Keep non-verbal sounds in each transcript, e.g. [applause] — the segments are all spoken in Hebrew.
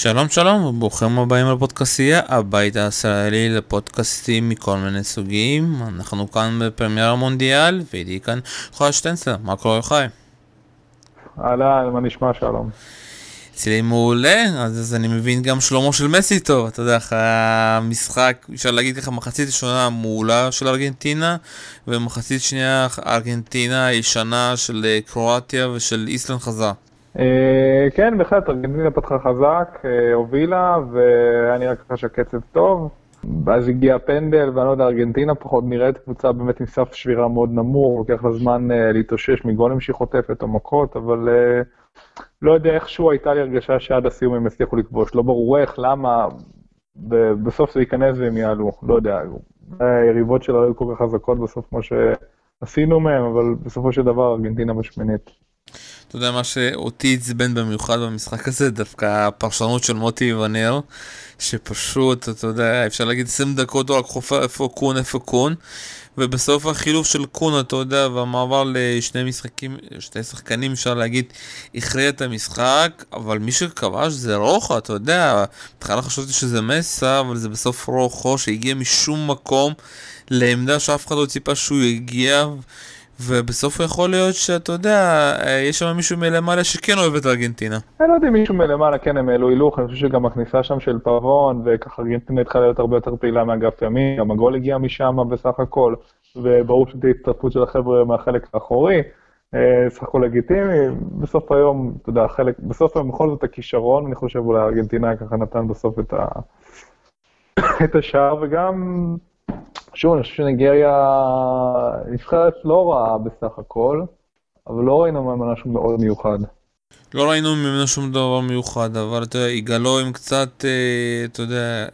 שלום שלום וברוכים הבאים לפודקאסטייה, הבית הישראלי לפודקאסטים מכל מיני סוגים. אנחנו כאן בפרמייר המונדיאל, ואיתי כאן חוי שטנצלר, מה קורה חי? אהלן, מה נשמע שלום? אצלי מעולה, אז, אז אני מבין גם שלמה של מסי טוב, אתה יודע, אחרי המשחק, אפשר להגיד ככה, מחצית ראשונה מעולה של ארגנטינה, ומחצית שנייה ארגנטינה הישנה של אה, קרואטיה ושל איסלנד חזר. אה, כן, בהחלט, ארגנטינה פתחה חזק, אה, הובילה, והיה נראה ככה שהקצב טוב. ואז הגיע הפנדל, ואני לא יודע, ארגנטינה פחות נראית קבוצה באמת עם סף שבירה מאוד נמוך, לוקח לה זמן uh, להתאושש מגולים שהיא חוטפת או מכות, אבל לא יודע איכשהו הייתה לי הרגשה שעד הסיום הם הצליחו לכבוש, לא ברור איך, למה, בסוף זה ייכנס והם יעלו, לא יודע, היריבות שלו היו כל כך חזקות בסוף כמו שעשינו מהם, אבל בסופו של דבר ארגנטינה בשמינית. אתה יודע מה שאותי עצבן במיוחד במשחק הזה, דווקא הפרשנות של מוטי ונר, שפשוט, אתה יודע, אפשר להגיד 20 דקות הוא רק חופר איפה קון, איפה קון, ובסוף החילוף של קון, אתה יודע, והמעבר לשני משחקים, שני שחקנים, אפשר להגיד, הכריע את המשחק, אבל מי שכבש זה רוחו, אתה יודע, בהתחלה חשבתי שזה מסה, אבל זה בסוף רוחו, שהגיע משום מקום לעמדה שאף אחד לא ציפה שהוא יגיע. ובסוף יכול להיות שאתה יודע, יש שם מישהו מלמעלה שכן אוהב את ארגנטינה. אני לא יודע אם מישהו מלמעלה כן הם העלו הילוך, אני חושב שגם הכניסה שם של פרון, וככה ארגנטינה התחילה להיות הרבה יותר פעילה מאגף ימין, גם הגול הגיע משם בסך הכל, וברור שתהיה הצטרפות של החבר'ה מהחלק האחורי. אה, סך הכל לגיטימי, בסוף היום, אתה יודע, חלק, בסוף היום בכל זאת הכישרון, אני חושב אולי הארגנטינאי ככה נתן בסוף את, ה... [coughs] את השער, וגם שוב, אני חושב שניגריה נבחרת לא רעה בסך הכל, אבל לא ראינו ממנה משהו מאוד מיוחד. לא ראינו ממנו שום דבר מיוחד, אבל אתה יודע, יגאלו עם קצת, אה, אתה יודע,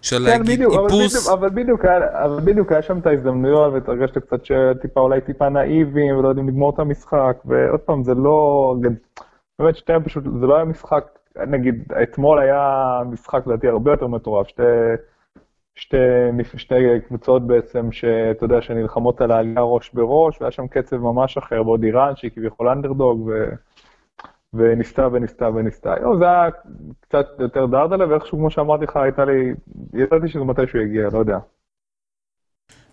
אפשר כן, להגיד בדיוק, איפוס. אבל בדיוק, אבל בדיוק היה שם את ההזדמנויות, והתרגשת קצת שטיפה, אולי טיפה נאיבים, ולא יודעים לגמור את המשחק, ועוד פעם, זה לא, באמת שתיהם פשוט, זה לא היה משחק, נגיד, אתמול היה משחק לדעתי הרבה יותר מטורף, שתי... שתי, שתי קבוצות בעצם, שאתה יודע, שנלחמות על העלייה ראש בראש, והיה שם קצב ממש אחר, בעוד איראן, שהיא כביכול אנדרדוג, ו... וניסתה וניסתה וניסתה. יו, זה היה קצת יותר דרדלה, ואיכשהו, כמו שאמרתי לך, הייתה לי, ידעתי שזה מתישהו יגיע, לא יודע.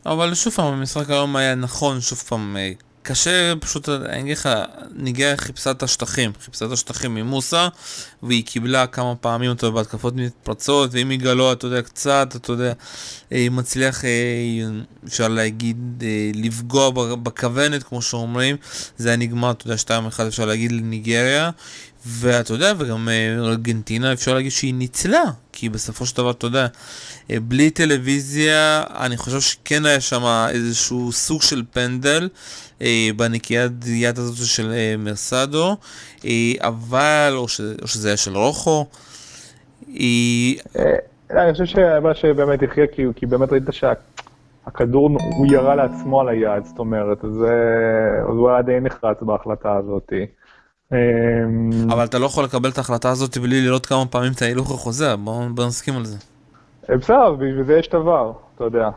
אבל שוב פעם, המשחק היום היה נכון, שוב פעם, אה, קשה פשוט, אני אגיד לך, ניגריה חיפשה את השטחים, חיפשה את השטחים ממוסה, והיא קיבלה כמה פעמים אותו בהתקפות מתפרצות, ואם יגלו, אתה יודע, קצת, אתה יודע, היא מצליח, אה, אפשר להגיד, אה, לפגוע בכוונת, כמו שאומרים, זה היה נגמר, אתה יודע, 2-1 אפשר להגיד לניגריה, ואתה יודע, וגם אה, ארגנטינה אפשר להגיד שהיא ניצלה, כי בסופו של דבר, אתה יודע, בלי טלוויזיה, אני חושב שכן היה שם איזשהו סוג של פנדל. אה, בנקיית יד הזאת של אה, מרסדו, אה, אבל, או, ש, או שזה היה של רוחו, היא... אני חושב שמה שבאמת הכריע, כי, כי באמת ראית שהכדור, הוא ירה לעצמו על היד, זאת אומרת, אז הוא היה די נחרץ בהחלטה הזאת. אבל אתה לא יכול לקבל את ההחלטה הזאת בלי לראות כמה פעמים את ההילוך החוזר, בוא נסכים על זה. בסדר, בשביל זה יש את הוואר, אתה יודע.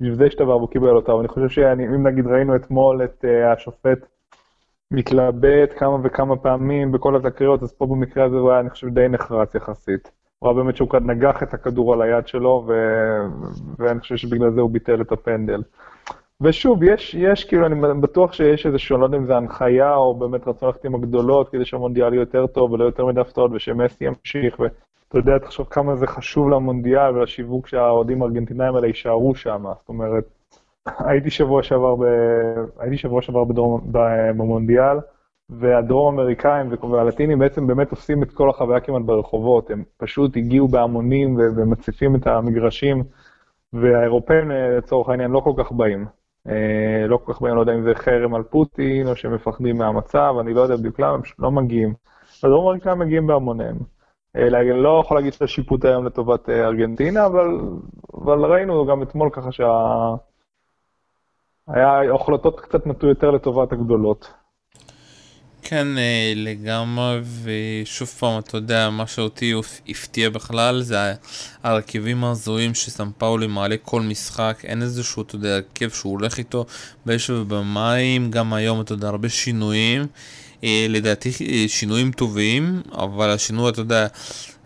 בשביל זה יש דבר והוא קיבל אותה, ואני חושב שאם נגיד ראינו אתמול את uh, השופט מתלבט כמה וכמה פעמים בכל התקריות, אז פה במקרה הזה הוא היה, אני חושב, די נחרץ יחסית. הוא ראה באמת שהוא נגח את הכדור על היד שלו, ו... ואני חושב שבגלל זה הוא ביטל את הפנדל. ושוב, יש, יש כאילו, אני בטוח שיש איזשהו, לא יודע אם זה הנחיה או באמת רצון ללכת עם הגדולות, כדי שהמונדיאל יהיה יותר טוב ולא יותר מדי הפתעות ושמסי ימשיך, אתה יודע, תחשוב כמה זה חשוב למונדיאל ולשיווק שהאוהדים הארגנטינאים האלה יישארו שם. זאת אומרת, הייתי שבוע שעבר, ב... הייתי שבוע שעבר בדרום... במונדיאל, והדרום אמריקאים והלטינים בעצם באמת עושים את כל החוויה כמעט ברחובות. הם פשוט הגיעו בהמונים ומציפים את המגרשים, והאירופאים לצורך העניין לא כל כך באים. אה, לא כל כך באים, לא יודע אם זה חרם על פוטין או שהם מפחדים מהמצב, אני לא יודע בדיוק למה, הם לא מגיעים. הדרום אמריקאים מגיעים בהמוניהם. אה, לא יכול להגיד שזה שיפוט היום לטובת אה, ארגנטינה, אבל, אבל ראינו גם אתמול ככה שה... החלטות קצת נטו יותר לטובת הגדולות. כן, אה, לגמרי, ושוב פעם, אתה יודע, מה שאותי הפתיע בכלל זה הרכיבים ההזויים שסם פאולי מעלה כל משחק, אין איזשהו, אתה יודע, הרכב שהוא הולך איתו באש ובמים, גם היום, אתה יודע, הרבה שינויים. אה, לדעתי אה, שינויים טובים, אבל השינוי, אתה יודע,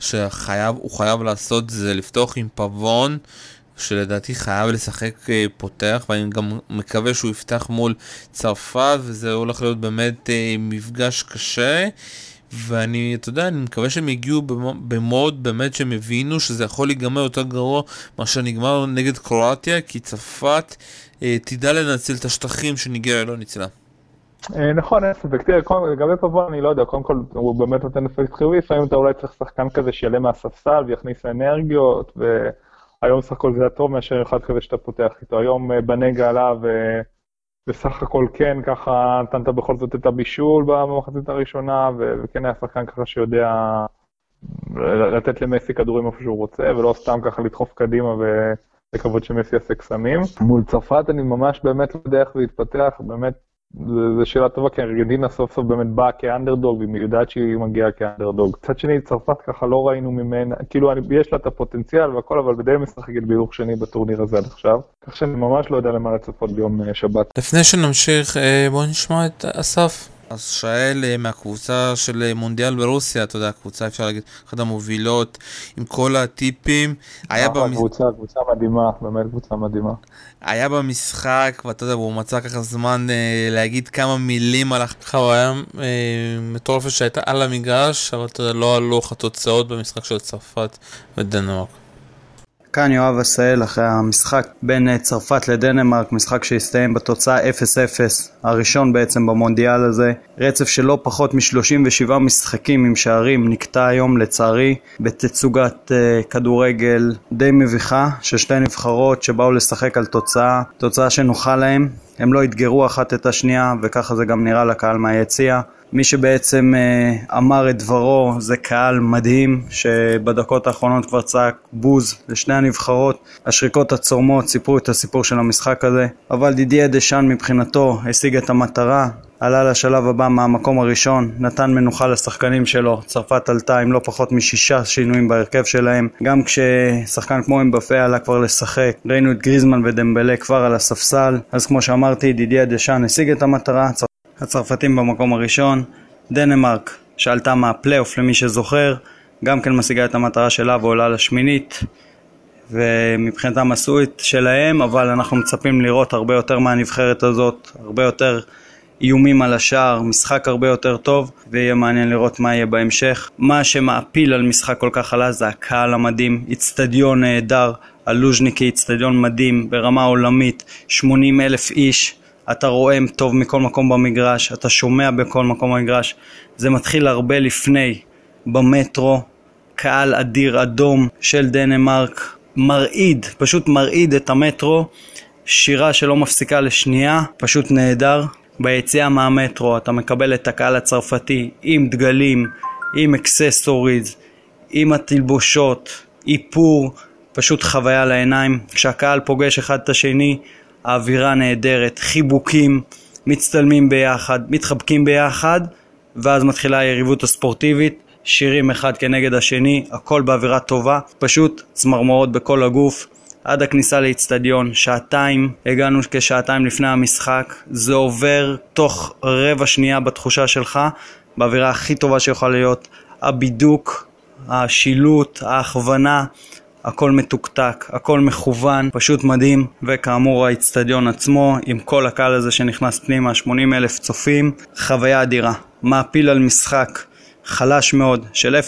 שהוא חייב לעשות זה לפתוח עם פבון. שלדעתי חייב לשחק אה, פותח, ואני גם מקווה שהוא יפתח מול צרפת, וזה הולך להיות באמת אה, מפגש קשה. ואני, אתה יודע, אני מקווה שהם יגיעו במוד באמת שהם הבינו שזה יכול להיגמר יותר גרוע מאשר נגמר נגד קרואטיה, כי צרפת אה, תדע לנצל את השטחים שניגריה לא ניצלה. אה, נכון, אין ספק. תראה, לגבי פבון, אני לא יודע, קודם כל, הוא באמת נותן אפקט חיובי, לפעמים אתה אולי צריך שחקן כזה שיעלה מהספסל ויכניס אנרגיות, והיום סך הכל זה טוב מאשר אחד כזה שאתה פותח איתו. היום אה, בנגה עליו, בסך הכל כן, ככה נתנת בכל זאת את הבישול במחצית הראשונה, וכן היה שחקן ככה שיודע לתת למסי כדורים איפה שהוא רוצה, ולא סתם ככה לדחוף קדימה ולקוות שמסי יעשה קסמים. מול צרפת אני ממש באמת לא יודע איך זה יתפתח, באמת זו שאלה טובה, כי ארגנטינה סוף סוף באמת באה כאנדרדוג, והיא יודעת שהיא מגיעה כאנדרדוג. מצד שני, צרפת ככה לא ראינו ממנה, כאילו יש לה את הפוטנציאל והכל, אבל בדי משחקת בהילוך שני בטורניר הזה עד עכשיו. כך שאני ממש לא יודע למה לצפות ביום אה, שבת. לפני שנמשיך, אה, בואו נשמע את אסף. אז שאל אה, מהקבוצה של אה, מונדיאל ברוסיה, אתה יודע, קבוצה אפשר להגיד, אחת המובילות, עם כל הטיפים. היה במש... קבוצה, קבוצה מדהימה, באמת קבוצה מדהימה. היה במשחק, ואתה יודע, הוא מצא ככה זמן אה, להגיד כמה מילים על החוויה אה, מטורפת שהייתה על המגרש, אבל אתה יודע, לא עלו לך התוצאות במשחק של צרפת ודנמרק. כאן יואב עשהאל אחרי המשחק בין אה, צרפת לדנמרק, משחק שהסתיים בתוצאה 0-0, הראשון בעצם במונדיאל הזה. רצף של לא פחות מ-37 משחקים עם שערים נקטע היום לצערי בתצוגת uh, כדורגל די מביכה של שתי נבחרות שבאו לשחק על תוצאה, תוצאה שנוחה להם. הם לא אתגרו אחת את השנייה וככה זה גם נראה לקהל מהיציע. מי שבעצם אה, אמר את דברו זה קהל מדהים שבדקות האחרונות כבר צעק בוז לשני הנבחרות. השריקות הצורמות סיפרו את הסיפור של המשחק הזה, אבל דידיה דשאן מבחינתו השיג את המטרה, עלה לשלב הבא מהמקום הראשון, נתן מנוחה לשחקנים שלו, צרפת עלתה עם לא פחות משישה שינויים בהרכב שלהם, גם כששחקן כמו אמבפה עלה כבר לשחק, ראינו את גריזמן ודמבלה כבר על הספסל, אז כמו שאמרתי, דידיה דשאן השיג את המטרה, הצרפתים במקום הראשון, דנמרק שעלתה מהפלייאוף למי שזוכר, גם כן משיגה את המטרה שלה ועולה לשמינית ומבחינתם עשו את שלהם, אבל אנחנו מצפים לראות הרבה יותר מהנבחרת הזאת, הרבה יותר איומים על השער, משחק הרבה יותר טוב, ויהיה מעניין לראות מה יהיה בהמשך. מה שמעפיל על משחק כל כך עלה זה הקהל המדהים, איצטדיון נהדר, הלוז'ניקי איצטדיון מדהים ברמה עולמית, 80 אלף איש. אתה רואה טוב מכל מקום במגרש, אתה שומע בכל מקום במגרש. זה מתחיל הרבה לפני, במטרו, קהל אדיר אדום של דנמרק, מרעיד, פשוט מרעיד את המטרו, שירה שלא מפסיקה לשנייה, פשוט נהדר. ביציאה מהמטרו אתה מקבל את הקהל הצרפתי עם דגלים, עם אקססוריז, עם התלבושות, איפור, פשוט חוויה לעיניים. כשהקהל פוגש אחד את השני, האווירה נהדרת, חיבוקים, מצטלמים ביחד, מתחבקים ביחד, ואז מתחילה היריבות הספורטיבית, שירים אחד כנגד השני, הכל באווירה טובה, פשוט צמרמורות בכל הגוף. עד הכניסה לאיצטדיון, שעתיים, הגענו כשעתיים לפני המשחק, זה עובר תוך רבע שנייה בתחושה שלך, באווירה הכי טובה שיכולה להיות, הבידוק, השילוט, ההכוונה, הכל מתוקתק, הכל מכוון, פשוט מדהים, וכאמור האיצטדיון עצמו, עם כל הקהל הזה שנכנס פנימה, 80 אלף צופים, חוויה אדירה. מעפיל על משחק חלש מאוד של 0-0,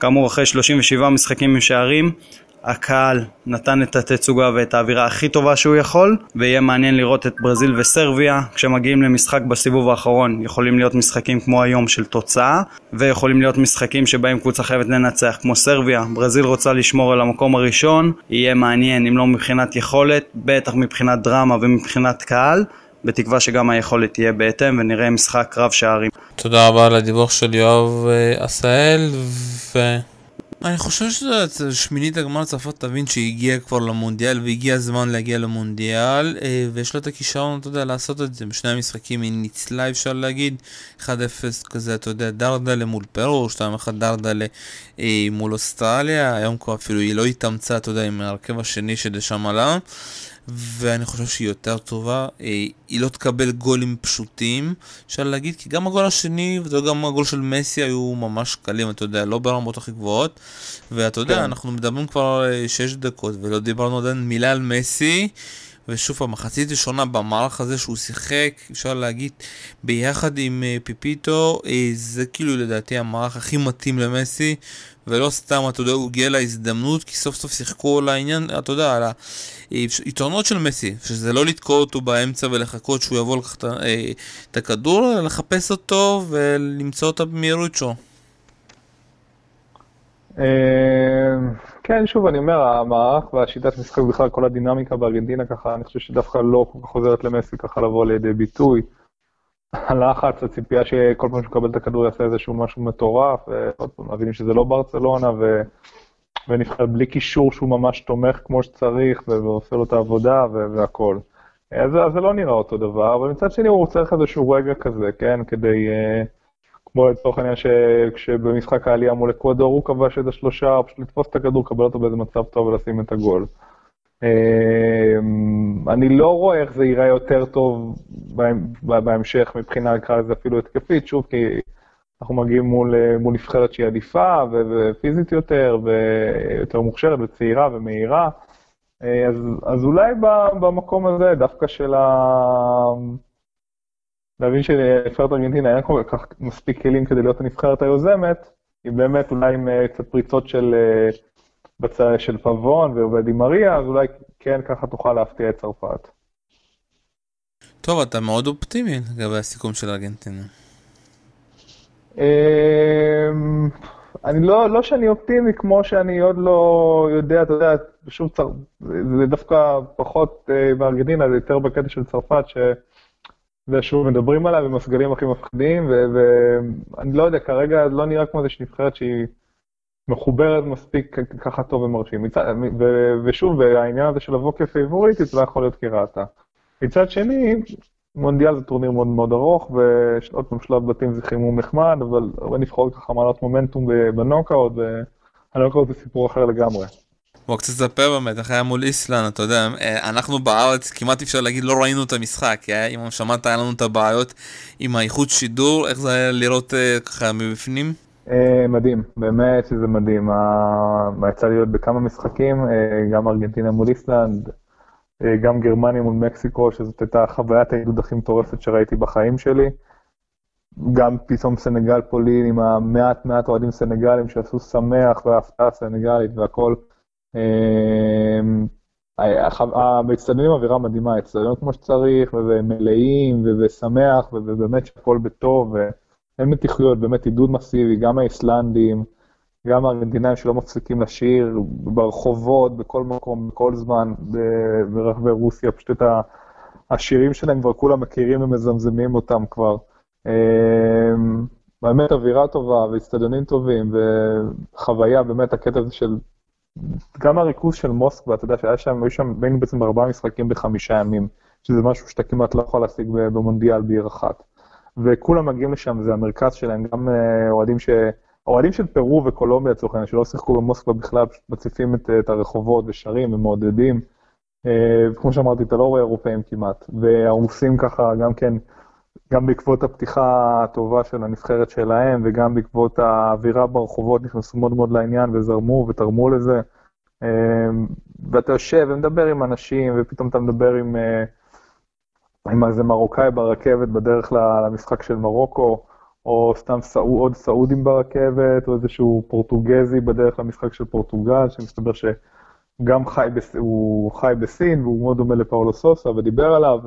כאמור אחרי 37 משחקים עם שערים, הקהל נתן את התצוגה ואת האווירה הכי טובה שהוא יכול ויהיה מעניין לראות את ברזיל וסרביה כשמגיעים למשחק בסיבוב האחרון יכולים להיות משחקים כמו היום של תוצאה ויכולים להיות משחקים שבהם קבוצה חייבת לנצח כמו סרביה. ברזיל רוצה לשמור על המקום הראשון יהיה מעניין אם לא מבחינת יכולת בטח מבחינת דרמה ומבחינת קהל בתקווה שגם היכולת תהיה בהתאם ונראה משחק רב שערים. תודה רבה על הדיווח של יואב אה, עשהאל ו... אני חושב שזה שמינית הגמר צרפת תבין שהגיע כבר למונדיאל והגיע הזמן להגיע למונדיאל אה, ויש לה את הכישרון, אתה יודע, לעשות את זה. בשני המשחקים היא ניצלה אפשר להגיד, 1-0 כזה, אתה יודע, דרדלה מול פרו, 2-1 דרדלה מול אוסטרליה, היום כבר אפילו היא לא התאמצה, אתה יודע, עם ההרכב השני שדשם עלה. ואני חושב שהיא יותר טובה. אה, היא לא תקבל גולים פשוטים, אפשר להגיד, כי גם הגול השני וגם הגול של מסי היו ממש קלים, אתה יודע, לא ברמות הכי גבוהות. ואתה יודע, כן. אנחנו מדברים כבר 6 דקות ולא דיברנו עדיין מילה על מסי. ושוב פעם, מחצית ראשונה במערך הזה שהוא שיחק, אפשר להגיד, ביחד עם uh, פיפיטו, uh, זה כאילו לדעתי המערך הכי מתאים למסי, ולא סתם, אתה יודע, הוא הגיע להזדמנות, כי סוף סוף שיחקו על העניין, אתה יודע, על היתרונות של מסי, שזה לא לתקוע אותו באמצע ולחכות שהוא יבוא לקחת אה, את הכדור, אלא לחפש אותו ולמצוא אותה במהירות שלו. כן, שוב, אני אומר, המערך והשיטת משחק, בכלל כל הדינמיקה בארגנטינה ככה, אני חושב שדווקא לא כל כך חוזרת למסי ככה לבוא לידי ביטוי. הלחץ, הציפייה שכל פעם שהוא מקבל את הכדור יעשה איזשהו משהו מטורף, ועוד פעם, מבינים שזה לא ברצלונה, ו... ונבחר בלי קישור שהוא ממש תומך כמו שצריך, ועושה לו את העבודה והכול. אז, אז זה לא נראה אותו דבר, אבל מצד שני הוא צריך איזשהו רגע כזה, כן, כדי... Uh, כמו לצורך העניין שכשבמשחק העלייה מול אקוודור הוא כבש את השלושה, פשוט לתפוס את הכדור, לקבל אותו באיזה מצב טוב ולשים את הגול. אמ, אני לא רואה איך זה ייראה יותר טוב בהמשך מבחינה, נקרא לזה אפילו התקפית, שוב, כי אנחנו מגיעים מול, מול נבחרת שהיא עדיפה ופיזית יותר, ויותר מוכשרת וצעירה ומהירה. אה, אז, אז אולי במקום הזה, דווקא של ה... להבין שלנבחרת ארגנטינה אין כל כך מספיק כלים כדי להיות הנבחרת היוזמת, היא באמת אולי עם אה, קצת פריצות של, אה, בצד של פבון ועובדי מריה, אז אולי כן ככה תוכל להפתיע את צרפת. טוב, אתה מאוד אופטימי לגבי הסיכום של ארגנטינה. אמ, אני לא, לא שאני אופטימי כמו שאני עוד לא יודע, אתה יודע, שוב, צר... זה דווקא פחות אה, בארגנטינה, זה יותר בקטע של צרפת, ש... ושוב מדברים עליו עם הסגלים הכי מפחידים, ואני לא יודע, כרגע לא נראה כמו איזושהי נבחרת שהיא מחוברת מספיק ככה טוב ומרשים. ושוב, העניין הזה של לבוא כפייבוריטית לא יכול להיות כרעתה. מצד שני, מונדיאל זה טורניר מאוד מאוד ארוך, ועוד פעם שלב בתים זה חימום נחמד, אבל הרבה נבחרות ככה מעלות מומנטום בנוקאוט, והנוקאוט זה סיפור אחר לגמרי. בוא קצת תספר באמת איך היה מול איסלנד, אתה יודע, אה, אנחנו בארץ כמעט אפשר להגיד לא ראינו את המשחק, כי היה, אם שמעת היה לנו את הבעיות עם האיכות שידור, איך זה היה לראות אה, ככה מבפנים? אה, מדהים, באמת שזה מדהים, יצא להיות בכמה משחקים, גם ארגנטינה מול איסלנד, גם גרמניה מול מקסיקו, שזאת הייתה חוויית העידוד הכי מטורפת שראיתי בחיים שלי. גם פתאום סנגל פולין עם המעט מעט אוהדים סנגלים שעשו שמח והפתעה סנגלית והכל. אמ, באצטדיונים אווירה מדהימה, אצטדיונים כמו שצריך, ומלאים, ושמח, ובאמת שהכל בטוב, ואין מתיחויות, באמת עידוד מסיבי, גם האיסלנדים, גם הארגנטינאים שלא מפסיקים לשיר ברחובות, בכל מקום, בכל זמן, ברחבי רוסיה, פשוט את השירים שלהם כבר כולם מכירים ומזמזמים אותם כבר. אמ, באמת אווירה טובה, ואיצטדיונים טובים, וחוויה, באמת הקטע הזה של גם הריכוז של מוסקבה, אתה יודע שהיה שם, היו שם, היינו בעצם בארבעה משחקים בחמישה ימים, שזה משהו שאתה כמעט לא יכול להשיג במונדיאל בעיר אחת. וכולם מגיעים לשם, זה המרכז שלהם, גם אה, אוהדים ש... אוהדים של פרו וקולומביה לצורך העניין, שלא שיחקו במוסקבה בכלל, פשוט מציפים את, את הרחובות ושרים ומעודדים. אה, כמו שאמרתי, אתה לא רואה אירופאים כמעט. והרוסים ככה גם כן גם בעקבות הפתיחה הטובה של הנבחרת שלהם, וגם בעקבות האווירה ברחובות, נכנסו מאוד מאוד לעניין וזרמו ותרמו לזה. אמ, ואתה יושב ומדבר עם אנשים, ופתאום אתה מדבר עם, אה, עם איזה מרוקאי ברכבת בדרך למשחק של מרוקו, או סתם סעוד, עוד סעודים ברכבת, או איזשהו פורטוגזי בדרך למשחק של פורטוגל, שמסתבר שגם חי. הוא חי בסין, והוא מאוד דומה לפאולו סוסה, ודיבר עליו,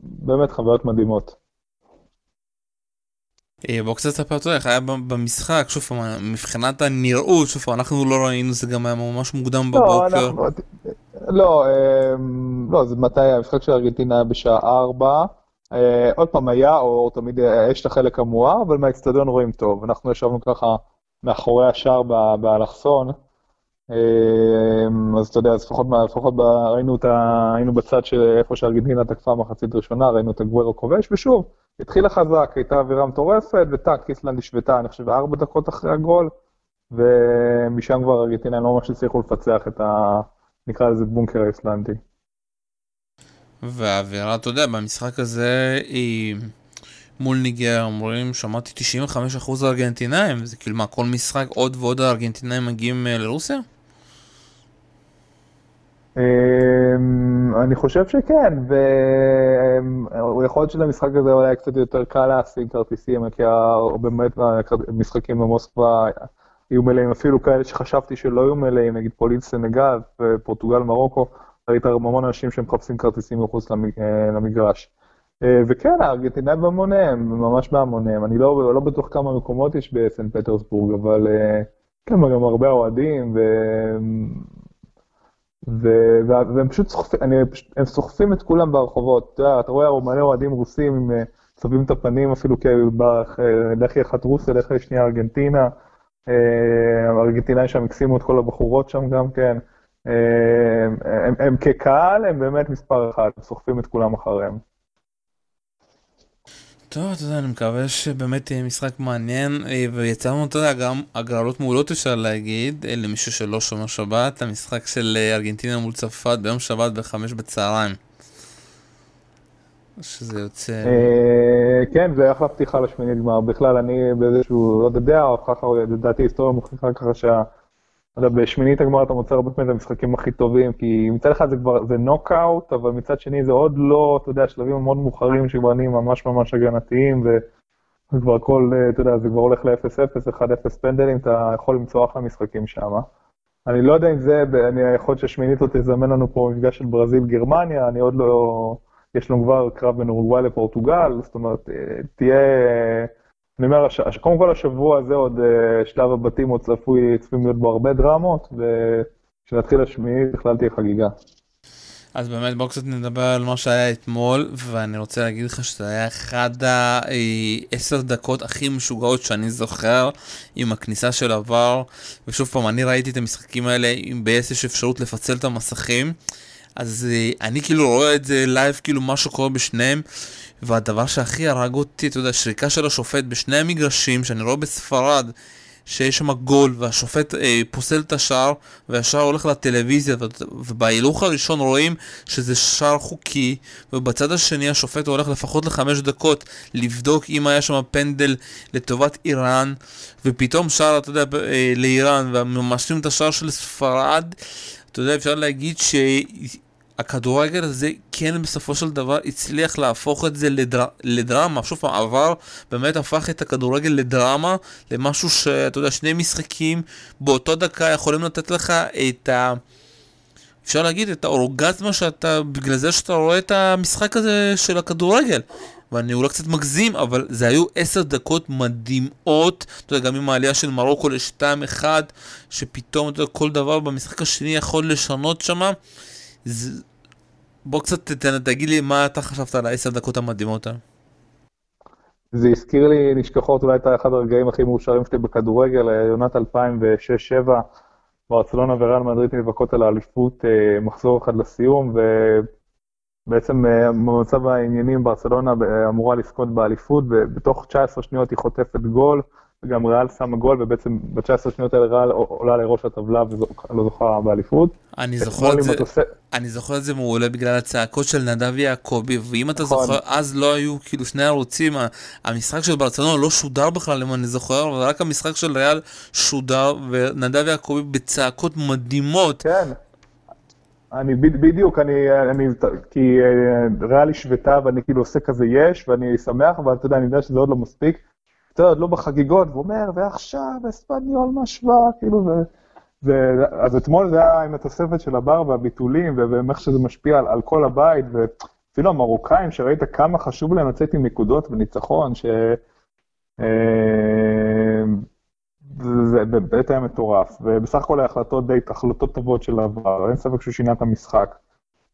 באמת חוויות מדהימות. אה, בוא קצת תספר אותו איך היה במשחק, שוב פעם, מבחינת הנראות, שוב פעם, אנחנו לא ראינו, זה גם היה ממש מוקדם לא, בבוקר. לא, אמ, לא, זה מתי המשחק של ארגנטינה היה בשעה 4. אה, עוד פעם היה, או תמיד יש את החלק המואר, אבל מהאצטדיון רואים טוב. אנחנו ישבנו ככה מאחורי השער באלכסון, אז אתה יודע, אז לפחות, לפחות ראינו את ה... היינו בצד של איפה שארגנטינה תקפה מחצית ראשונה, ראינו את הגוורו כובש, ושוב, התחילה חזק, הייתה אווירה מטורפת, וטאק, איסלנד השוותה, אני חושב, ארבע דקות אחרי הגול, ומשם כבר ארגנטינה לא ממש הצליחו לפצח את ה... נקרא לזה בונקר האיסלנדי. והאווירה, אתה יודע, במשחק הזה היא מול ניגר, אומרים, שמעתי 95% ארגנטינאים, זה כאילו מה, כל משחק עוד ועוד ארגנטינאים מגיעים אה, לרוסיה? אמ, אני חושב שכן, ויכול להיות שלמשחק הזה אולי קצת יותר קל להשיג כרטיסים, כי באמת המשחקים במוסקבה יהיו מלאים, אפילו כאלה שחשבתי שלא יהיו מלאים, נגיד פולין סנגל ופורטוגל מרוקו, ראית המון אנשים שמחפשים כרטיסים מחוץ אה, למגרש. אה, וכן, הארגנטינאים בהמוניהם, ממש בהמוניהם. אני לא, לא בטוח כמה מקומות יש בסן פטרסבורג, אבל אה, כן, גם הרבה אוהדים, ו... והם פשוט סוחפים, אני, סוחפים את כולם ברחובות. אתה יודע, אתה רואה מלא אוהדים רוסים, צובעים את הפנים אפילו לכי אחת רוסיה, לכי שנייה ארגנטינה. הארגנטינאים שם הקסימו את כל הבחורות שם גם כן. הם, הם, הם כקהל, הם באמת מספר אחד, סוחפים את כולם אחריהם. טוב, אתה יודע, אני מקווה שבאמת יהיה משחק מעניין, אה, ויצאנו, אתה יודע, גם הגרלות מעולות אפשר להגיד, אה, למישהו שלא שומר שבת, המשחק של אה, ארגנטינה מול צרפת ביום שבת בחמש בצהריים. שזה יוצא... כן, זה אחלה פתיחה לשמינית גמר. בכלל, אני באיזשהו, לא יודע, או ככה, לדעתי היסטוריה מוכיחה ככה שה... יודע, בשמינית הגמר אתה מוצא הרבה פעמים את המשחקים הכי טובים, כי מצד אחד זה כבר, זה נוקאוט, אבל מצד שני זה עוד לא, אתה יודע, שלבים מאוד מאוחרים שכבר נהיים ממש ממש הגנתיים, וכבר הכל, אתה יודע, זה כבר הולך ל-0-0, 1-0 פנדלים, אתה יכול למצוא אחלה משחקים שם. אני לא יודע אם זה, אני יכול להיות ששמינית לא תזמן לנו פה מפגש של ברזיל-גרמניה, אני עוד לא, יש לנו כבר קרב בין אורוגוואי לפורטוגל, זאת אומרת, אה, תהיה... אני אומר, קודם כל השבוע הזה עוד אה, שלב הבתים עוד צפוי, צפויים להיות בו הרבה דרמות, וכשנתחיל השמיעי בכלל תהיה חגיגה. אז באמת בואו קצת נדבר על מה שהיה אתמול, ואני רוצה להגיד לך שזה היה אחד העשר דקות הכי משוגעות שאני זוכר עם הכניסה של עבר, ושוב פעם, אני ראיתי את המשחקים האלה, אם ביס יש אפשרות לפצל את המסכים, אז אה, אני כאילו רואה את זה live, כאילו מה שקורה בשניהם. והדבר שהכי הרג אותי, אתה יודע, שריקה של השופט בשני המגרשים, שאני רואה בספרד, שיש שם גול, והשופט אה, פוסל את השער, והשער הולך לטלוויזיה, ובהילוך הראשון רואים שזה שער חוקי, ובצד השני השופט הולך לפחות לחמש דקות לבדוק אם היה שם פנדל לטובת איראן, ופתאום שער, אתה יודע, אה, לאיראן, וממשים את השער של ספרד, אתה יודע, אפשר להגיד ש... הכדורגל הזה כן בסופו של דבר הצליח להפוך את זה לדר... לדרמה, שוב פעם, עבר באמת הפך את הכדורגל לדרמה, למשהו שאתה יודע, שני משחקים באותו דקה יכולים לתת לך את ה... אפשר להגיד את האורגזמה שאתה, בגלל זה שאתה רואה את המשחק הזה של הכדורגל. ואני אולי קצת מגזים, אבל זה היו עשר דקות מדהימות, אתה יודע, גם עם העלייה של מרוקו לשתיים אחד, שפתאום, אתה יודע, כל דבר במשחק השני יכול לשנות שמה. זה... בוא קצת תתן, תגיד לי מה אתה חשבת על העשר דקות המדהימות. זה הזכיר לי נשכחות, אולי את אחד הרגעים הכי מאושרים שלי בכדורגל, עונת 2006-2007, ברצלונה וריאל מדריד נאבקות על האליפות אה, מחזור אחד לסיום, ובעצם אה, במצב העניינים ברצלונה אה, אמורה לזכות באליפות, ובתוך 19 שניות היא חוטפת גול. גם ריאל שמה גול, ובעצם ב-19 שניות האלה ריאל עולה לראש הטבלה ולא זוכה באליפות. אני זוכר את זה, התוס... אני זוכר את זה מעולה בגלל הצעקות של נדב יעקבי, ואם אתה נכון. זוכר, אז לא היו כאילו שני ערוצים, המשחק של ברצלונה לא שודר בכלל, אם אני זוכר, ורק המשחק של ריאל שודר, ונדב יעקבי בצעקות מדהימות. כן. אני בדיוק, אני, אני, כי אה, ריאל השוותה ואני כאילו עושה כזה יש, ואני שמח, אבל אתה יודע, אני יודע שזה עוד לא מספיק. אתה יודע, לא בחגיגות, והוא אומר, ועכשיו אספניול משווה, כאילו, ו... ו... אז אתמול זה היה עם התוספת של הבר והביטולים, ואיך שזה משפיע על, על כל הבית, ואפילו המרוקאים, שראית כמה חשוב להם לצאת עם נקודות וניצחון, ש... אה, זה באמת היה מטורף, ובסך הכל ההחלטות די, החלטות טובות של העבר, אין ספק שהוא שינה את המשחק.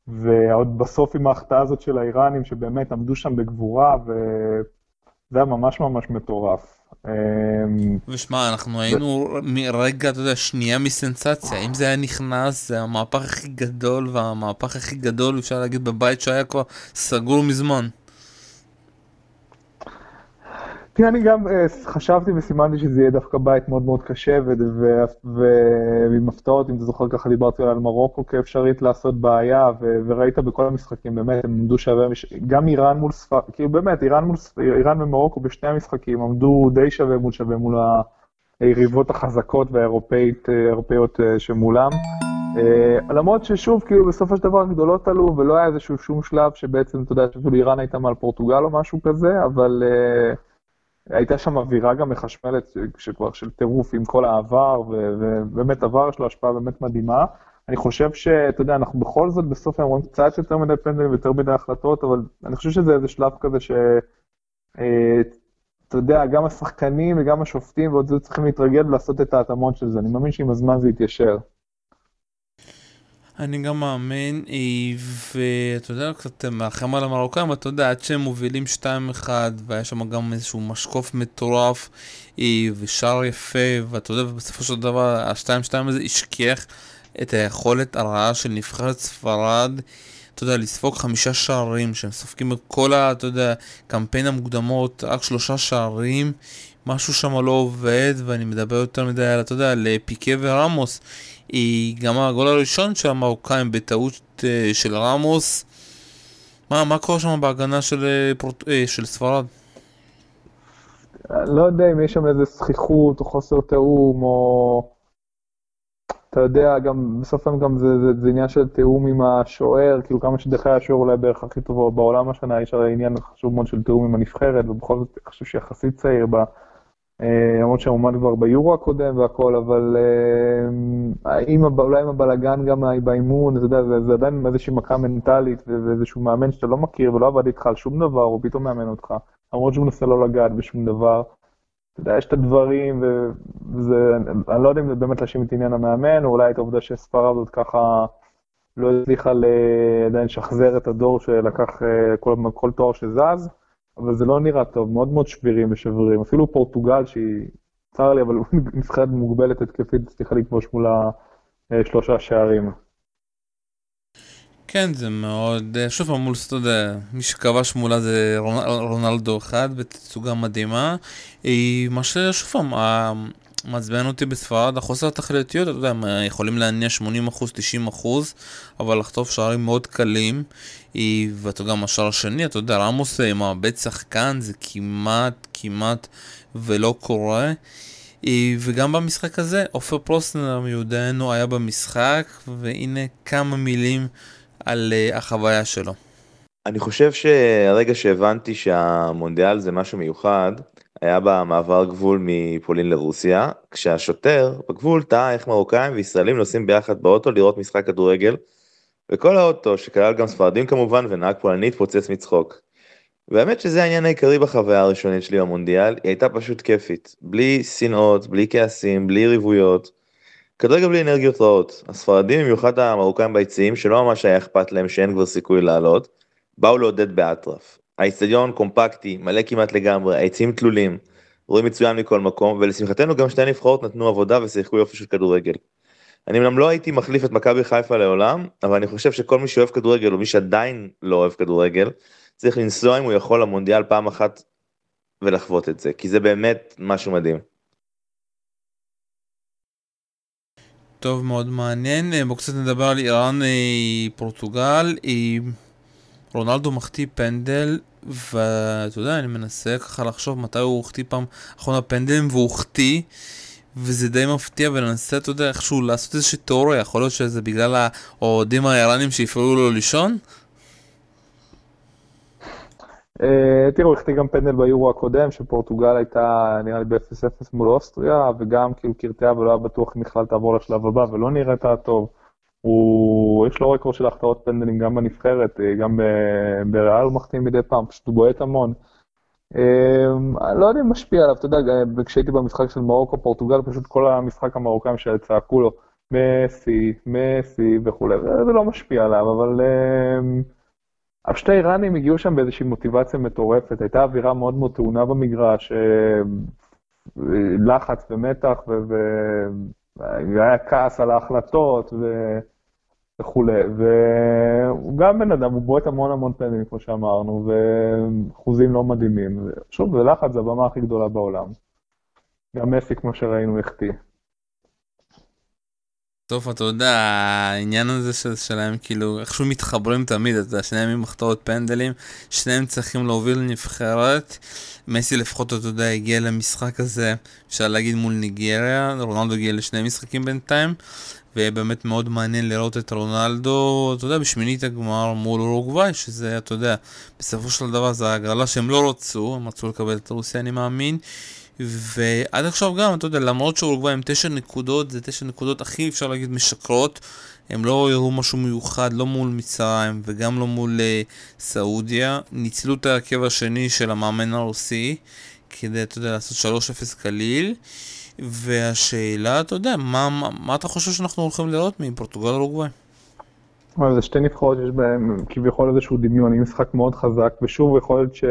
ועוד בסוף עם ההחטאה הזאת של האיראנים, שבאמת עמדו שם בגבורה, ו... זה היה ממש ממש מטורף. אמ, ושמע, אנחנו היינו מרגע, אתה יודע, שנייה מסנסציה. אם זה היה נכנס, זה המהפך הכי גדול, והמהפך הכי גדול, אפשר להגיד, בבית שהיה כבר סגור מזמן. כי אני גם אה, חשבתי וסימנתי שזה יהיה דווקא בית מאוד מאוד קשה, ועם הפתעות, אם אתה זוכר, ככה דיברתי על מרוקו כאפשרית לעשות בעיה, וראית בכל המשחקים, באמת, הם עמדו שווה, גם איראן מול ספרד, כאילו באמת, איראן, ומרוקו בשני המשחקים עמדו די שווה מול שווה מול היריבות החזקות והאירופאיות אה, שמולם. Uh, למרות ששוב, כאילו, בסופו של דבר הגדולות עלו, ולא היה איזשהו שום שלב שבעצם, אתה יודע, שאפילו איראן הייתה מעל פורטוגל או משהו כזה, אבל uh, הייתה שם אווירה גם מחשמלת, שכבר של טירוף עם כל העבר, ובאמת עבר יש לו השפעה באמת מדהימה. אני חושב שאתה יודע, אנחנו בכל זאת בסוף היום רואים קצת יותר מדי פנדלים ויותר מדי החלטות, אבל אני חושב שזה איזה שלב כזה ש... אה, יודע, גם השחקנים וגם השופטים ועוד זה צריכים להתרגל ולעשות את ההתאמות של זה. אני מאמין שעם הזמן זה יתיישר. אני גם מאמין, אה, ואתה יודע, קצת מרחם על המרוקאים, אתה יודע, עד שהם מובילים 2-1, והיה שם גם איזשהו משקוף מטורף, אה, ושער יפה, ואתה יודע, בסופו של דבר, ה-2-2 הזה השכיח את היכולת הרעה של נבחרת ספרד. אתה יודע, לספוג חמישה שערים, שהם סופגים את כל ה... אתה יודע, קמפיין המוקדמות, רק שלושה שערים, משהו שם לא עובד, ואני מדבר יותר מדי על, אתה יודע, על פיקה ורמוס. היא גם הגול הראשון של המרוקאים בטעות אה, של רמוס. מה, מה קורה שם בהגנה של, אה, פרוט... אה, של ספרד? לא יודע אם יש שם איזה זכיחות או חוסר תיאום או... אתה יודע, גם בסוף היום גם זה, זה, זה עניין של תיאום עם השוער, כאילו כמה היה השוער אולי בערך הכי טוב בעולם השנה, יש הרי עניין חשוב מאוד של תיאום עם הנבחרת, ובכל זאת חושב שיחסית צעיר בה. אה, למרות שהוא עומד כבר ביורו הקודם והכל, אבל אה, אולי עם הבלאגן גם באימון, אתה יודע, זה, עדיין איזושהי מכה מנטלית ואיזשהו מאמן שאתה לא מכיר ולא עבד איתך על שום דבר, הוא פתאום מאמן אותך, למרות שהוא מנסה לא לגעת בשום דבר. אתה יודע, יש את הדברים, וזה, אני לא יודע אם זה באמת להאשים את עניין המאמן, או אולי את העובדה שספרד עוד ככה לא הצליחה עדיין לשחזר את הדור שלקח אה, כל, כל תואר שזז. אבל זה לא נראה טוב, מאוד מאוד שבירים ושברים. אפילו פורטוגל, שהיא, צר לי, אבל [laughs] נבחרת מוגבלת התקפית, הצליחה לכבוש מולה אה, שלושה שערים. כן, זה מאוד, אה, שוב פעם מול, אתה יודע, מי שכבש מולה זה רונלדו אחד בתצוגה מדהימה. אה, מה ששוב פעם, מעצבן אותי בספרד, החוסר התכליתיות, אתה יודע, הם יכולים להניע 80%, 90%, אבל לחטוף שערים מאוד קלים. ואתה גם השער השני, אתה יודע, רמוס עם הבית שחקן זה כמעט, כמעט ולא קורה. וגם במשחק הזה, עופר פרוסנר מיודענו היה במשחק, והנה כמה מילים על אה, החוויה שלו. אני חושב שהרגע שהבנתי שהמונדיאל זה משהו מיוחד, היה במעבר גבול מפולין לרוסיה, כשהשוטר בגבול טעה איך מרוקאים וישראלים נוסעים ביחד באוטו לראות משחק כדורגל, וכל האוטו, שכלל גם ספרדים כמובן ונהג פולנית, פוצץ מצחוק. והאמת שזה העניין העיקרי בחוויה הראשונית שלי במונדיאל, היא הייתה פשוט כיפית. בלי שנאות, בלי כעסים, בלי ריבויות. כדורגל בלי אנרגיות רעות. הספרדים, במיוחד המרוקאים ביציעים, שלא ממש היה אכפת להם שאין כבר סיכוי לעלות, באו לעודד באטרף. האיצטדיון קומפקטי, מלא כמעט לגמרי, העצים תלולים, רואים מצוין מכל מקום, ולשמחתנו גם שתי נבחרות נתנו עבודה ושיחקו יופי של כדורגל. אני אמנם לא הייתי מחליף את מכבי חיפה לעולם, אבל אני חושב שכל מי שאוהב כדורגל, או מי שעדיין לא אוהב כדורגל, צריך לנסוע אם הוא יכול למונדיאל פעם אחת ולחוות את זה, כי זה באמת משהו מדהים. טוב, מאוד מעניין. בואו קצת נדבר על איראן אה, פורטוגל. אה, רונלדו מחטיא פנדל, ואתה יודע, אני מנסה ככה לחשוב מתי הוא החטיא פעם אחרונה פנדלים, והוא החטיא. וזה די מפתיע וננסה, אתה יודע, איכשהו לעשות איזושהי תיאוריה, יכול להיות שזה בגלל האוהדים האיראנים שהפריעו לו לישון? אה, תראו, החטיא גם פנדל ביורו הקודם, שפורטוגל הייתה נראה לי ב-0-0 מול אוסטריה, וגם כאילו קרטעה ולא היה בטוח אם בכלל תעבור לשלב הבא, ולא נראתה טוב. הוא, יש לו רקורד של החטאות פנדלים גם בנבחרת, אה, גם בריאל הוא מחטיא מדי פעם, פשוט הוא בועט המון. אמ, לא יודע אם משפיע עליו, אתה יודע, כשהייתי במשחק של מרוקו, פורטוגל, פשוט כל המשחק המרוקאים שצעקו לו, מסי, מסי וכולי, זה לא משפיע עליו, אבל אמ, שתי איראנים הגיעו שם באיזושהי מוטיבציה מטורפת, הייתה אווירה מאוד מאוד טעונה במגרש, אמ, לחץ ומתח, והיה כעס על ההחלטות, וכולי, והוא גם בן אדם, הוא בועט המון המון פנדלים, כמו שאמרנו, ואחוזים לא מדהימים. שוב, זה לחץ, זה הבמה הכי גדולה בעולם. גם מסי, כמו שראינו, החטיא. טוב, אתה יודע, העניין הזה של, שלהם, כאילו, איכשהו מתחברים תמיד, אתה יודע, שניהם עם מחטאות פנדלים, שניהם צריכים להוביל לנבחרת. מסי לפחות, אתה יודע, הגיע למשחק הזה, אפשר להגיד מול ניגריה, רונלדו הגיע לשני משחקים בינתיים, ויהיה באמת מאוד מעניין לראות את רונלדו, אתה יודע, בשמינית הגמר מול אורוגוואי, שזה, אתה יודע, בסופו של דבר זה הגרלה שהם לא רצו, הם רצו לקבל את רוסיה, אני מאמין. ועד עכשיו גם, אתה יודע, למרות שאורוגוואי עם תשע נקודות, זה תשע נקודות הכי אפשר להגיד משקרות. הם לא הראו משהו מיוחד, לא מול מצרים וגם לא מול uh, סעודיה. ניצלו את ההרכב השני של המאמן הרוסי כדי, אתה יודע, לעשות 3-0 קליל. והשאלה, אתה יודע, מה, מה, מה אתה חושב שאנחנו הולכים לראות מפורטוגל אורוגוואי? זה שתי נבחרות שיש בהן כביכול איזשהו דמיון, עם משחק מאוד חזק, ושוב יכול להיות ש...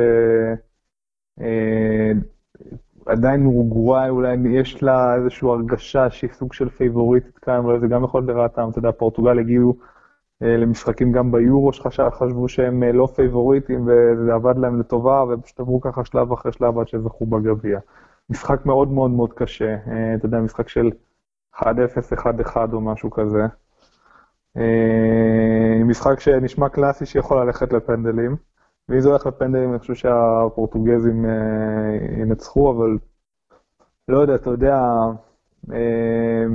עדיין אורוגוואי אולי יש לה איזושהי הרגשה שהיא סוג של פייבוריטית כאן, אולי זה גם יכול להיות לרעתם, אתה יודע, פורטוגל הגיעו אה, למשחקים גם ביורו שחשבו שהם אה, לא פייבוריטים וזה עבד להם לטובה, ופשוט עברו ככה שלב אחרי שלב עד שזכו בגביע. משחק מאוד מאוד מאוד קשה, אה, אתה יודע, משחק של 1-0, 1-1 או משהו כזה. משחק שנשמע קלאסי שיכול ללכת לפנדלים. ואם זה הולך לפנדלים, אני חושב שהפורטוגזים אה, ינצחו, אבל לא יודע, אתה יודע, אה,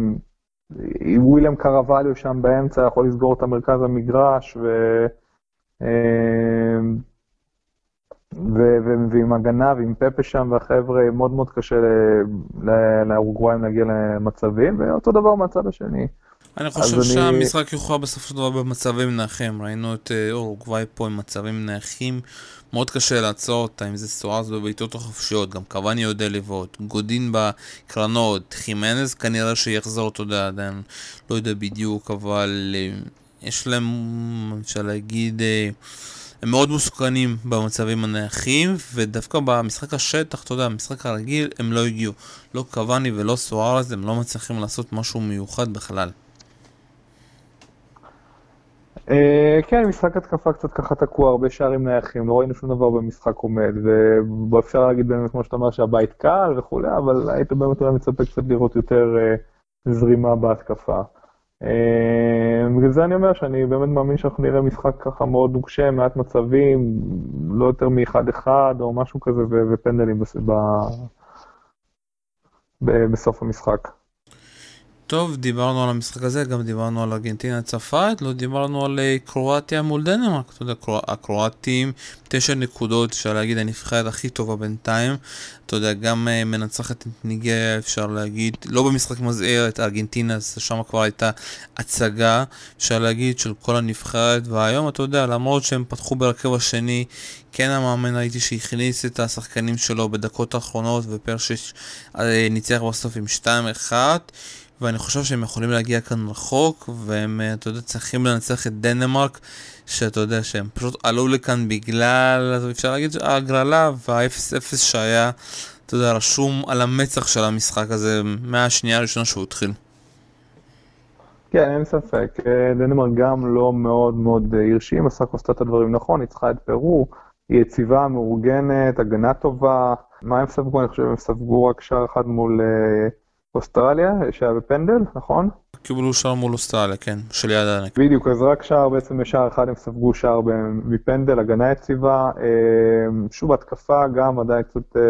וויליאם קרווליו שם באמצע יכול לסגור את המרכז המגרש, ו... אה, ו- ו- ועם הגנה ועם פפה שם והחבר'ה, מאוד מאוד קשה לאורוגוואים להגיע למצבים, ואותו דבר מהצד השני. אני חושב שהמשחק יוכרע בסופו של דבר במצבים נייחים. ראינו את אה, אורוגוואי פה עם מצבים נייחים. מאוד קשה לעצור אותה, אם זה סוארז בבעיטות החופשיות, גם קוואני יודע לבעוט, גודין בקרנות, חימנז כנראה שיחזור, אתה יודע, עדיין לא יודע בדיוק, אבל אה, יש להם, אפשר להגיד, אה, הם מאוד מסוכנים במצבים הנייחים, ודווקא במשחק השטח, אתה יודע, במשחק הרגיל, הם לא הגיעו. לא קוואני ולא סוארז, הם לא מצליחים לעשות משהו מיוחד בכלל. אה, כן, משחק התקפה קצת ככה תקוע, הרבה שערים נייחים, לא ראינו שום דבר במשחק עומד, ואפשר להגיד באמת, כמו שאתה אומר, שהבית קל וכולי, אבל היית באמת אולי מצפה קצת לראות יותר אה, זרימה בהתקפה. אה, בגלל זה אני אומר שאני באמת מאמין שאנחנו נראה משחק ככה מאוד נוקשה, מעט מצבים, לא יותר מאחד-אחד או משהו כזה, ופנדלים בסוף המשחק. טוב, דיברנו על המשחק הזה, גם דיברנו על ארגנטינה צרפת, לא דיברנו על אה, קרואטיה מול דנמרק. אתה יודע, הקרואטים, תשע נקודות, אפשר להגיד, הנבחרת הכי טובה בינתיים. אתה יודע, גם uh, מנצחת את ניגריה, אפשר להגיד, לא במשחק מזהיר, את ארגנטינה, שם כבר הייתה הצגה, אפשר להגיד, של כל הנבחרת, והיום, אתה יודע, למרות שהם פתחו בהרכב השני, כן המאמן ראיתי שהכניס את השחקנים שלו בדקות האחרונות, ופרשיש אה, ניצח בסוף עם 2-1. ואני חושב שהם יכולים להגיע כאן רחוק, והם, אה, אתה יודע, צריכים לנצח את דנמרק, שאתה יודע שהם פשוט עלו לכאן בגלל, אפשר להגיד, ההגרלה וה-0-0 שהיה, אתה יודע, רשום על המצח של המשחק הזה מהשנייה הראשונה שהוא התחיל. כן, אין ספק. אה, דנמרק גם לא מאוד מאוד אה, הרשים, עשה עשתה את הדברים נכון, ניצחה את פרו, היא יציבה, מאורגנת, הגנה טובה. מה הם ספגו? אני חושב שהם ספגו רק שער אחד מול... אוסטרליה, שהיה בפנדל, נכון? קיבלו שער מול אוסטרליה, כן, של יד הענק. בדיוק, אז רק שער, בעצם בשער אחד הם ספגו שער מפנדל, הגנה יציבה. אה, שוב, התקפה גם עדיין קצת, אה,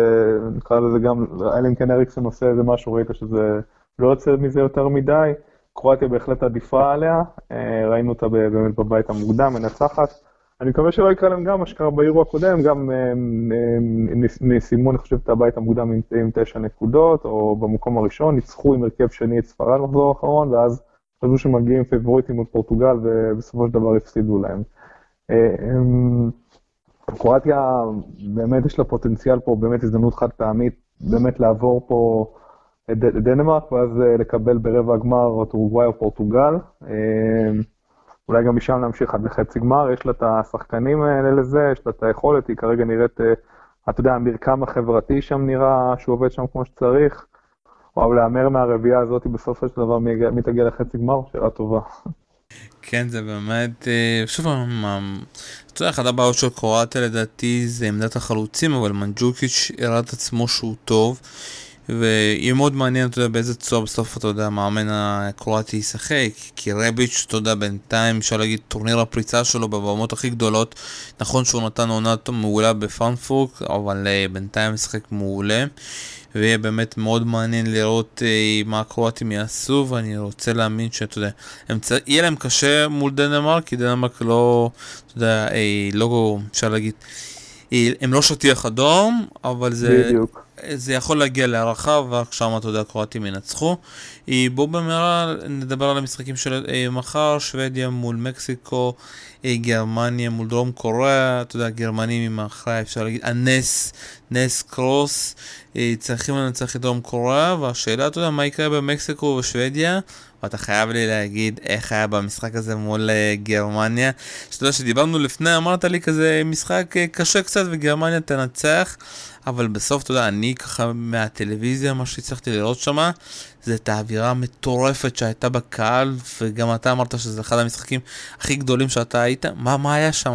נקרא לזה גם, אלא אם כן אריקסון עושה איזה משהו, ראית שזה לא יוצא מזה יותר מדי. קרואטיה בהחלט עדיפה עליה, אה, ראינו אותה באמת בבית המוקדם, מנצחת. אני מקווה שלא יקרה להם גם מה שקרה באירוע הקודם, גם סיימו, אני חושב, את הבית המוקדם עם תשע נקודות, או במקום הראשון, ניצחו עם הרכב שני את ספרד במחזור האחרון, ואז חשבו שמגיעים פיבוריטים מול פורטוגל, ובסופו של דבר הפסידו להם. אה, קרואטיה, באמת יש לה פוטנציאל פה, באמת הזדמנות חד פעמית, באמת לעבור פה את דנמרק, ואז אה, לקבל ברבע הגמר את אורוגוואי או פורטוגל. אה, אולי גם משם להמשיך עד לחצי גמר, יש לה את השחקנים האלה לזה, יש לה את היכולת, היא כרגע נראית, אה, אתה יודע, המרקם החברתי שם נראה שהוא עובד שם כמו שצריך. וואו, להמר מהרביעייה הזאת בסופו של דבר מי תגיע לחצי גמר, שאלה טובה. כן, זה באמת, אה, שוב אתה אחת הבעיות של קרואטיה לדעתי זה עמדת החלוצים, אבל מנג'וקיץ' הראה את עצמו שהוא טוב. ויהיה מאוד מעניין, אתה יודע, באיזה צורה בסוף, אתה יודע, המאמן הקרואטי ישחק, כי רביץ', אתה יודע, בינתיים אפשר להגיד טורניר הפריצה שלו בבמות הכי גדולות, נכון שהוא נתן עונה מעולה בפרנקפורט, אבל אה, בינתיים משחק מעולה, ויהיה באמת מאוד מעניין לראות אה, מה הקרואטים יעשו, ואני רוצה להאמין שאתה יודע, צ... יהיה להם קשה מול דנמרק, כי דנמרק לא, אתה יודע, uh, לא, אפשר להגיד, הם לא שטיח אדום, אבל זה... בדיוק. זה יכול להגיע להערכה, ורק שם, אתה יודע, הקרואטים ינצחו. בואו במהרה נדבר על המשחקים של אה, מחר, שוודיה מול מקסיקו, אה, גרמניה מול דרום קוריאה, אתה יודע, גרמנים עם האחראי, אפשר להגיד, הנס, נס קרוס, אה, צריכים לנצח את דרום קוריאה, והשאלה, אתה יודע, מה יקרה במקסיקו ובשוודיה, ואתה חייב לי להגיד איך היה במשחק הזה מול גרמניה. שאתה יודע, שדיברנו לפני, אמרת לי כזה משחק קשה קצת וגרמניה תנצח. אבל בסוף, אתה יודע, אני ככה מהטלוויזיה, מה שהצלחתי לראות שם, זה את האווירה המטורפת שהייתה בקהל, וגם אתה אמרת שזה אחד המשחקים הכי גדולים שאתה היית, מה, מה היה שם?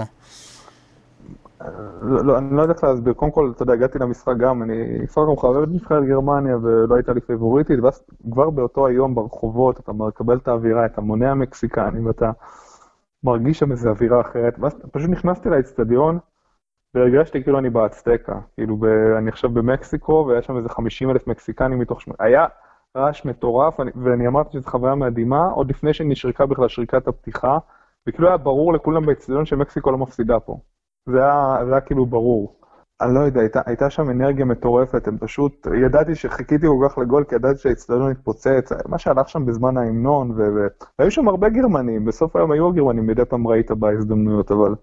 לא, לא, אני לא יודע איך להסביר, קודם כל, אתה יודע, הגעתי למשחק גם, אני כבר גם חרב את נבחרת גרמניה ולא הייתה לי פיבוריטית, ואז כבר באותו היום ברחובות אתה מקבל את האווירה, את המוני המקסיקנים, ואתה מרגיש שם איזו אווירה אחרת, ואז פשוט נכנסתי לאצטדיון, והרגשתי כאילו אני באצטקה, כאילו ב, אני עכשיו במקסיקו, והיה שם איזה 50 אלף מקסיקנים מתוך שמונה, היה רעש מטורף, אני, ואני אמרתי שזו חוויה מדהימה, עוד לפני שנשרקה בכלל שריקת הפתיחה, וכאילו היה ברור לכולם באצטדיון שמקסיקו לא מפסידה פה. זה היה, זה היה כאילו ברור. אני לא יודע, הייתה, הייתה שם אנרגיה מטורפת, הם פשוט, ידעתי שחיכיתי כל כך לגול, כי ידעתי שהאצטדיון התפוצץ, מה שהלך שם בזמן ההמנון, והיו שם הרבה גרמנים, בסוף היום היו הגרמנים, מדי פעם ראית בהזדמנויות, אבל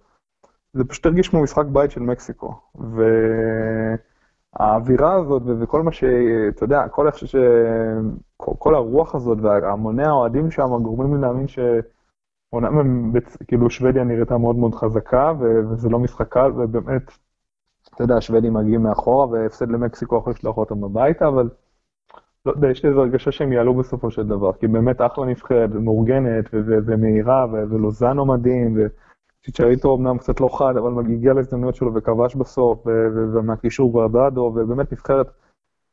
זה פשוט הרגיש כמו משחק בית של מקסיקו. והאווירה הזאת וכל מה ש... אתה יודע, כל ש... כל, הרוח הזאת והמוני האוהדים שם גורמים לי להאמין ש... אומנם כאילו שוודיה נראיתה מאוד מאוד חזקה וזה לא משחק קל ובאמת, אתה יודע, השוודים מגיעים מאחורה והפסד למקסיקו אחרי שלוח אותם הביתה, אבל לא יודע, יש לי איזו הרגשה שהם יעלו בסופו של דבר, כי באמת אחלה נבחרת, מאורגנת ומהירה ולוזנו מדהים. צ'יצ'ריטו אמנם קצת לא חד, אבל הגיע להזדמנויות שלו וכבש בסוף, ומהקישור גרדדו, ובאמת נבחרת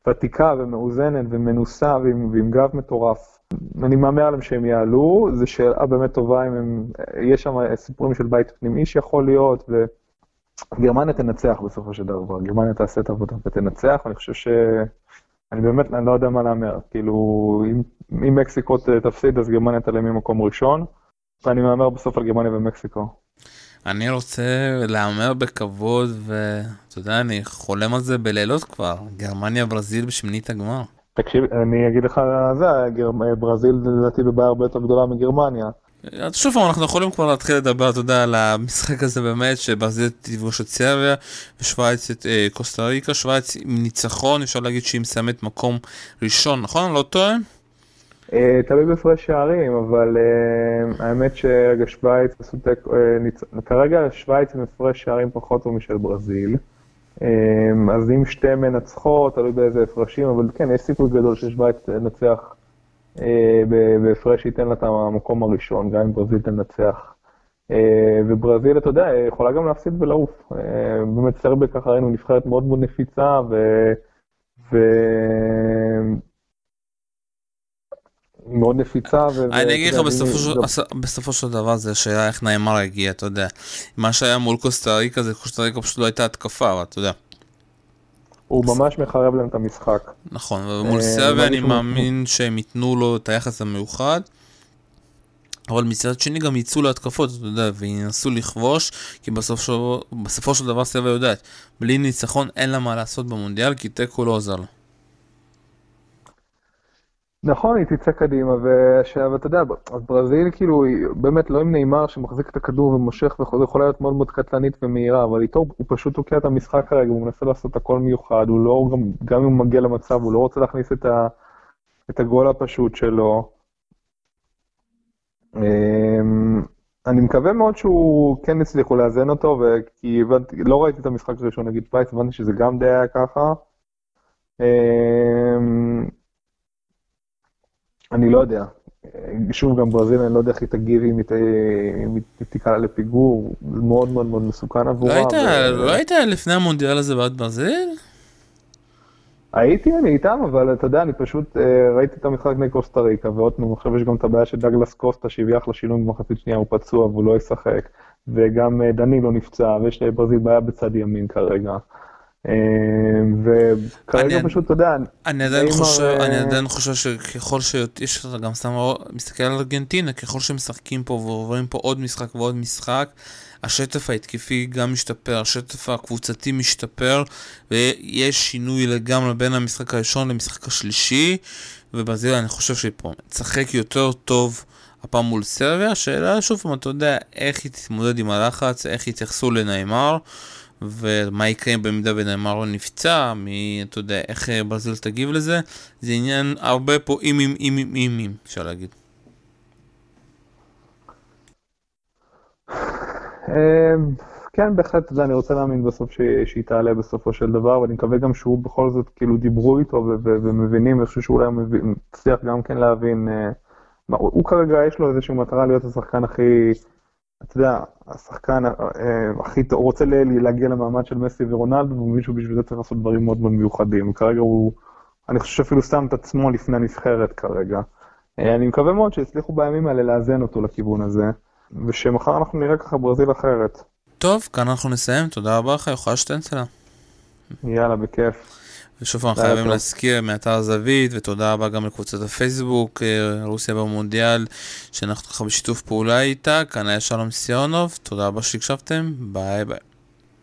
ותיקה ומאוזנת ומנוסה ועם, ועם גב מטורף. אני מהמר עליהם שהם יעלו, זו שאלה באמת טובה אם הם, יש שם סיפורים של בית פנימי שיכול להיות, וגרמניה תנצח בסופו של דבר, גרמניה תעשה את העבודה ותנצח, אני חושב ש... אני באמת, אני לא יודע מה להמר, כאילו, אם, אם מקסיקו תפסיד אז גרמניה תעלה ממקום ראשון, ואני מהמר בסוף על גרמניה ומקסיקו. אני רוצה להמר בכבוד, ואתה יודע, אני חולם על זה בלילות כבר, גרמניה ברזיל בשמינית הגמר. תקשיב, אני אגיד לך, זה, ברזיל לדעתי בבעיה הרבה יותר גדולה מגרמניה. שוב פעם, אנחנו יכולים כבר להתחיל לדבר, אתה יודע, על המשחק הזה באמת, שברזיל תפגוש את סרביה, ושווייץ את אה, קוסטה ריקה, שווייץ עם ניצחון, אפשר להגיד שהיא מסיימת מקום ראשון, נכון? אני לא טועה? אה, תלוי בהפרש שערים, אבל אה, האמת שרגע שווייץ עשו תיקו, אה, כרגע שווייץ עם הפרש שערים פחות טוב משל ברזיל. אז אם שתי מנצחות, תלוי באיזה הפרשים, אבל כן, יש סיכוי גדול ששווייץ תנצח בהפרש שייתן לה את המקום הראשון, גם אם ברזיל תנצח. וברזיל, אתה יודע, יכולה גם להפסיד ולעוף. באמת סרבי ככה ראינו נבחרת מאוד מאוד נפיצה, ו... מאוד נפיצה. אני אגיד לך, בסופו של דבר זה שאלה איך נאמר הגיע, אתה יודע. מה שהיה מול קוסטה ריקה זה קוסטה ריקה פשוט לא הייתה התקפה, אתה יודע. הוא ממש מחרב להם את המשחק. נכון, ומול אה, סרבי אני מאמין שהם ייתנו לו את היחס המיוחד. אבל מצד שני גם יצאו להתקפות, אתה יודע, וינסו לכבוש, כי בסוף בסופו של דבר סרבי יודעת, בלי ניצחון אין לה מה לעשות במונדיאל, כי תיקו לא עוזר לו. נכון, היא תצא קדימה, ואתה יודע, ברזיל כאילו, באמת לא עם נאמר שמחזיק את הכדור ומושך וחוזר, יכולה להיות מאוד מאוד קטלנית ומהירה, אבל איתו הוא פשוט תוקע את המשחק כרגע, הוא מנסה לעשות הכל מיוחד, הוא לא, גם, גם אם הוא מגיע למצב, הוא לא רוצה להכניס את, ה, את הגול הפשוט שלו. אמ, אני מקווה מאוד שהוא כן הצליחו לאזן אותו, כי הבנתי, לא ראיתי את המשחק הראשון נגיד פייס, הבנתי שזה גם די היה ככה. אני לא יודע. שוב, גם ברזיל, אני לא יודע איך היא תגיב אם היא תיקלע לפיגור, זה מאוד מאוד מאוד מסוכן לא עבורה. היית, ו- לא היית לפני המונדיאל הזה בעד ברזיל? הייתי אני איתם, אבל אתה יודע, אני פשוט אה, ראיתי את המשחק נגד קוסטה ריקה, ועוד פעם, עכשיו יש גם את הבעיה של דגלס קוסטה, שהביא אחלה שינוי במחצית שנייה, הוא פצוע והוא לא ישחק, וגם אה, דנילו נפצע, ויש לברזיל בעיה בצד ימין כרגע. אה, וכרגע אני- פשוט, אתה יודע, אני עדיין חושב, אה, אני עדיין חושב שככל שיש לך גם סתם מסתכל על ארגנטינה, ככל שמשחקים פה ועוברים פה עוד משחק ועוד משחק, השטף ההתקפי גם משתפר, השטף הקבוצתי משתפר, ויש שינוי לגמרי בין המשחק הראשון למשחק השלישי, וברזיל אני חושב שהיא פה תשחק יותר טוב הפעם מול סרביה, השאלה שוב פעם, אתה יודע, איך היא תתמודד עם הלחץ, איך יתייחסו לנעימר. ומה יקרה במידה ונאמר לא נפצע, מי, אתה יודע, איך אה, ברזיל תגיב לזה, זה עניין הרבה פה אימים, אימים, אימים, אפשר להגיד. אה, כן, בהחלט, אני רוצה להאמין בסוף שהיא תעלה בסופו של דבר, ואני מקווה גם שהוא בכל זאת, כאילו, דיברו איתו ומבינים, אני חושב שאולי הוא מצליח גם כן להבין, אה, הוא כרגע יש לו איזושהי מטרה להיות השחקן הכי, אתה יודע, השחקן אה, הכי טוב, הוא רוצה להגיע למעמד של מסי ורונלדו, והוא מבין שבשביל זה צריך לעשות דברים מאוד מאוד מיוחדים. כרגע הוא, אני חושב שאפילו שם את עצמו לפני הנבחרת כרגע. אה, אני מקווה מאוד שיצליחו בימים האלה לאזן אותו לכיוון הזה, ושמחר אנחנו נראה ככה ברזיל אחרת. טוב, כאן אנחנו נסיים, תודה רבה לך, יוחאי שטנצלר. יאללה, בכיף. ושוב פעם חייבים. להזכיר מאתר זווית, ותודה רבה גם לקבוצת הפייסבוק, אה, רוסיה במונדיאל, שאנחנו ככה בשיתוף פעולה איתה, כאן היה שלום סיונוב, תודה רבה שהקשבתם, ביי ביי.